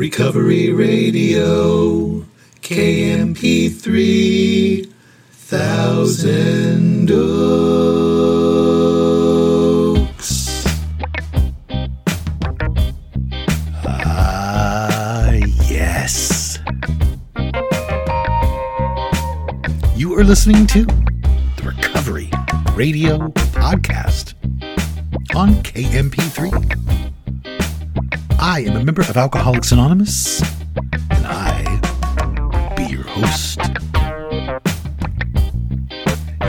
Recovery Radio, KMP3, Thousand Oaks. Ah, yes. You are listening to the Recovery Radio Podcast on KMP3. I am a member of Alcoholics Anonymous, and I be your host.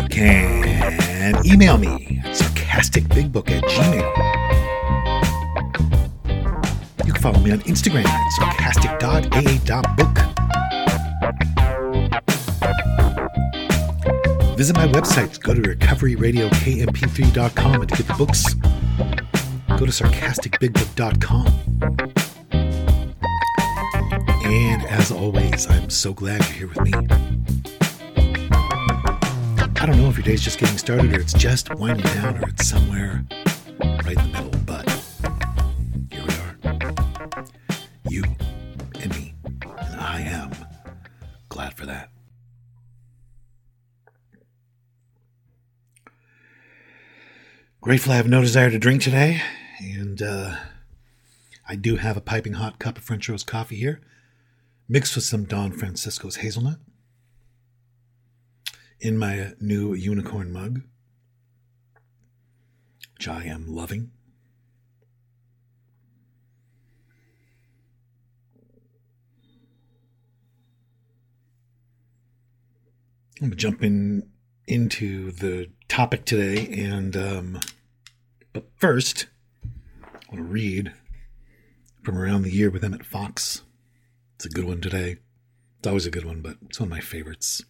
You can email me at sarcasticbigbook at gmail. You can follow me on Instagram at sarcastic.aa.book. Visit my website. Go to recoveryradiokmp3.com and to get the books, go to sarcasticbigbook.com. And as always, I'm so glad you're here with me. I don't know if your day's just getting started or it's just winding down or it's somewhere right in the middle, but here we are. You and me. And I am glad for that. Grateful I have no desire to drink today. And uh, I do have a piping hot cup of French roast coffee here, mixed with some Don Francisco's hazelnut in my new unicorn mug, which I am loving. I'm gonna jump in into the topic today, and um, but first, want to read from around the year with Emmet Fox. It's a good one today. It's always a good one, but it's one of my favorites.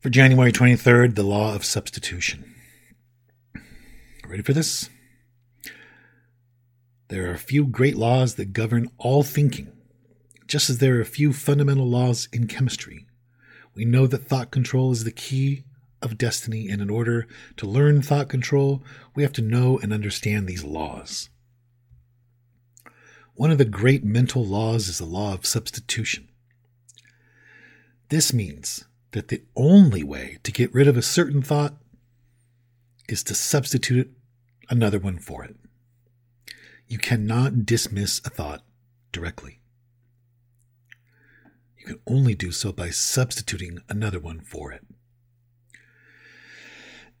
For January 23rd, the law of substitution. Ready for this? There are a few great laws that govern all thinking, just as there are a few fundamental laws in chemistry. We know that thought control is the key of destiny, and in order to learn thought control, we have to know and understand these laws. One of the great mental laws is the law of substitution. This means that the only way to get rid of a certain thought is to substitute another one for it. You cannot dismiss a thought directly. You can only do so by substituting another one for it.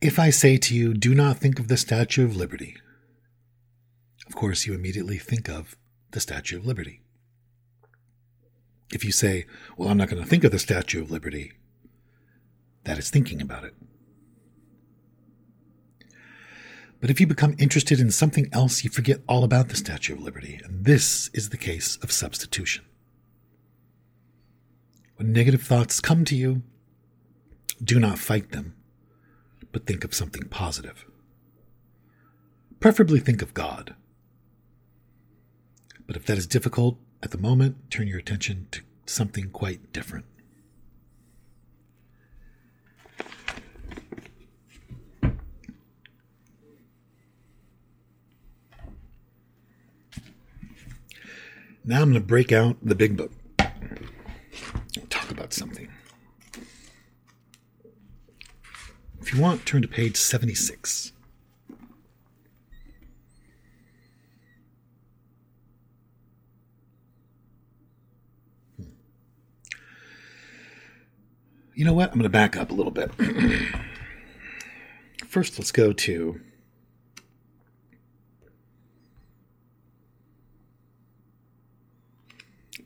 If I say to you, do not think of the Statue of Liberty, of course, you immediately think of the Statue of Liberty. If you say, well, I'm not going to think of the Statue of Liberty, that is thinking about it. But if you become interested in something else, you forget all about the Statue of Liberty, and this is the case of substitution. When negative thoughts come to you, do not fight them, but think of something positive. Preferably think of God. But if that is difficult at the moment, turn your attention to something quite different. Now I'm going to break out the big book. Talk about something. If you want, turn to page 76. Hmm. You know what? I'm going to back up a little bit. First, let's go to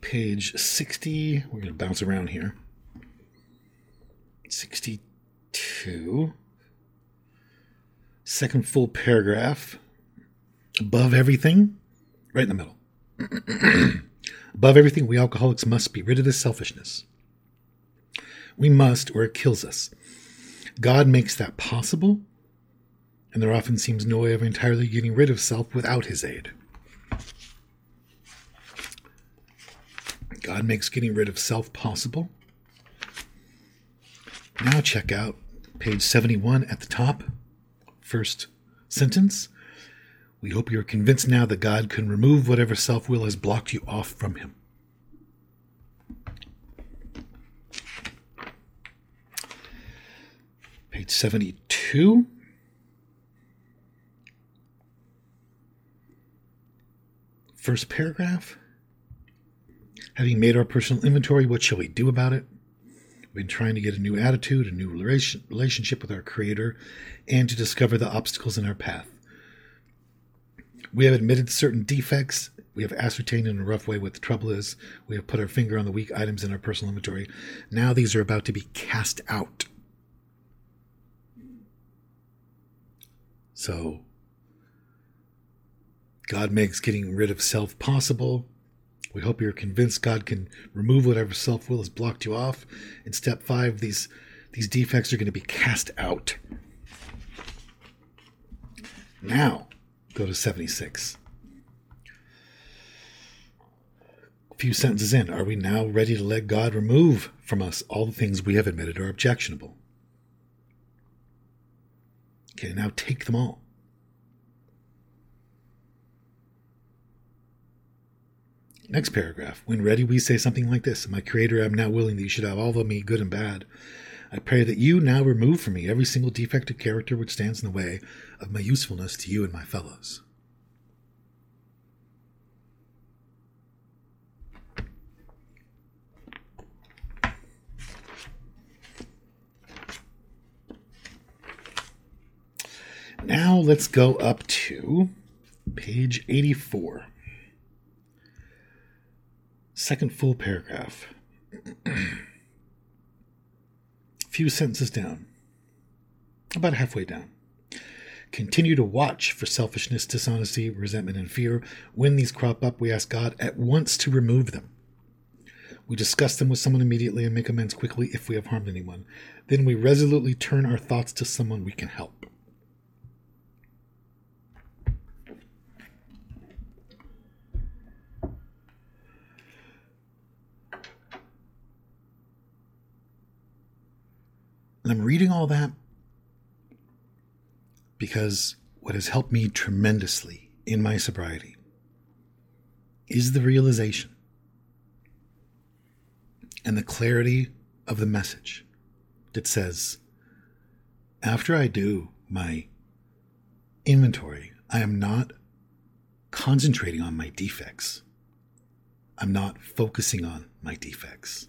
page 60. We're going to bounce around here. 62. Second full paragraph. Above everything, right in the middle. Above everything, we alcoholics must be rid of this selfishness. We must, or it kills us. God makes that possible, and there often seems no way of entirely getting rid of self without his aid. God makes getting rid of self possible. Now check out page 71 at the top, first sentence. We hope you're convinced now that God can remove whatever self will has blocked you off from Him. Page 72. First paragraph. Having made our personal inventory, what shall we do about it? Been trying to get a new attitude, a new relation, relationship with our Creator, and to discover the obstacles in our path. We have admitted certain defects. We have ascertained in a rough way what the trouble is. We have put our finger on the weak items in our personal inventory. Now these are about to be cast out. So, God makes getting rid of self possible. We hope you're convinced God can remove whatever self will has blocked you off. In step five, these these defects are going to be cast out. Now, go to 76. A few sentences in, are we now ready to let God remove from us all the things we have admitted are objectionable? Okay, now take them all. Next paragraph. When ready, we say something like this My Creator, I'm now willing that you should have all of me, good and bad. I pray that you now remove from me every single defect of character which stands in the way of my usefulness to you and my fellows. Now let's go up to page 84. Second full paragraph. Few sentences down. About halfway down. Continue to watch for selfishness, dishonesty, resentment, and fear. When these crop up, we ask God at once to remove them. We discuss them with someone immediately and make amends quickly if we have harmed anyone. Then we resolutely turn our thoughts to someone we can help. And I'm reading all that because what has helped me tremendously in my sobriety is the realization and the clarity of the message that says, after I do my inventory, I am not concentrating on my defects. I'm not focusing on my defects.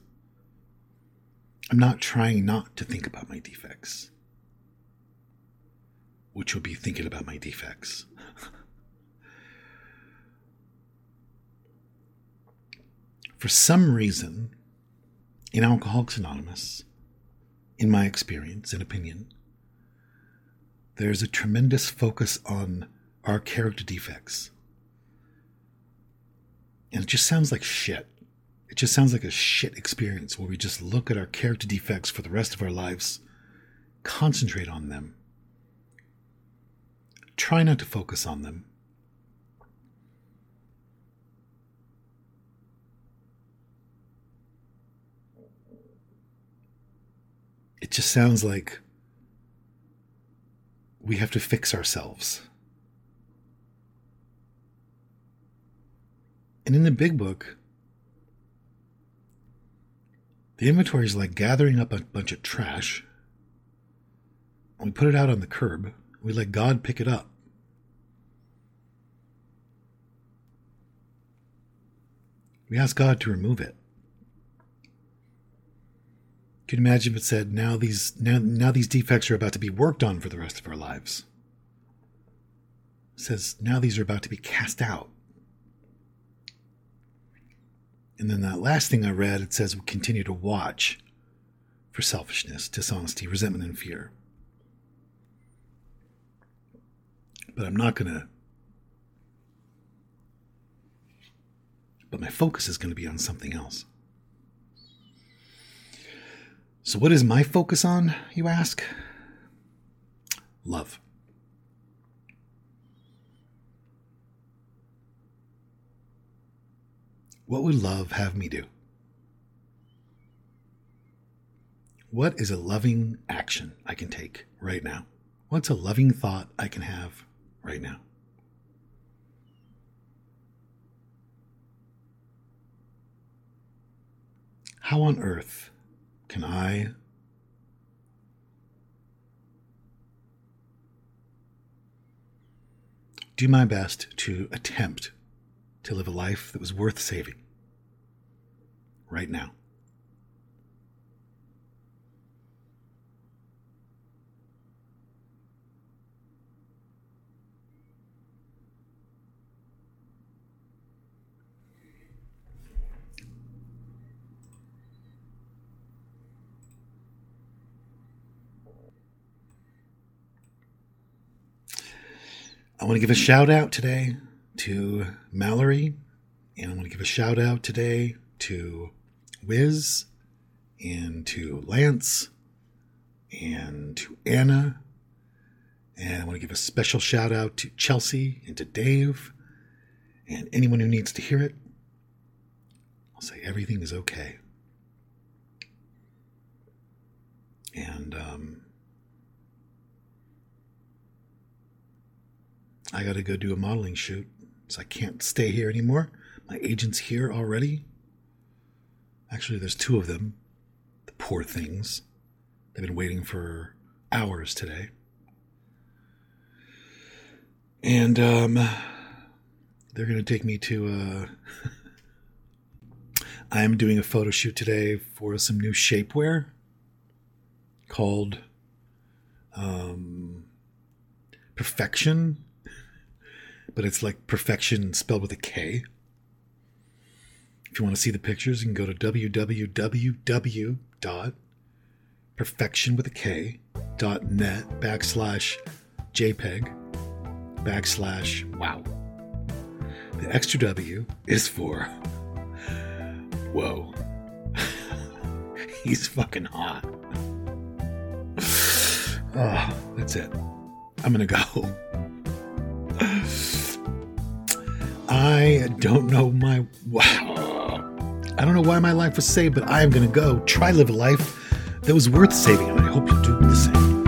I'm not trying not to think about my defects, which would be thinking about my defects. For some reason, in Alcoholics Anonymous, in my experience and opinion, there's a tremendous focus on our character defects. And it just sounds like shit. Just sounds like a shit experience where we just look at our character defects for the rest of our lives, concentrate on them, try not to focus on them. It just sounds like we have to fix ourselves. And in the big book, the inventory is like gathering up a bunch of trash. We put it out on the curb. We let God pick it up. We ask God to remove it. Can you imagine if it said, now these, now, now these defects are about to be worked on for the rest of our lives? It says, now these are about to be cast out. And then that last thing I read, it says we continue to watch for selfishness, dishonesty, resentment, and fear. But I'm not going to. But my focus is going to be on something else. So, what is my focus on, you ask? Love. What would love have me do? What is a loving action I can take right now? What's a loving thought I can have right now? How on earth can I do my best to attempt to live a life that was worth saving right now? I want to give a shout out today to Mallory, and I want to give a shout out today to Wiz, and to Lance, and to Anna, and I want to give a special shout out to Chelsea and to Dave, and anyone who needs to hear it. I'll say everything is okay. And um, I got to go do a modeling shoot, so I can't stay here anymore. My agent's here already. Actually, there's two of them. The poor things. They've been waiting for hours today. And um, they're going to take me to. Uh, I am doing a photo shoot today for some new shapewear called um, Perfection but it's like perfection spelled with a K. If you want to see the pictures, you can go to www.perfection with a K dot net backslash JPEG backslash wow. The extra W is for whoa. He's fucking hot. Oh, that's it. I'm gonna go. I don't know my I don't know why my life was saved, but I am going to go try live a life that was worth saving, and I hope you'll do the same.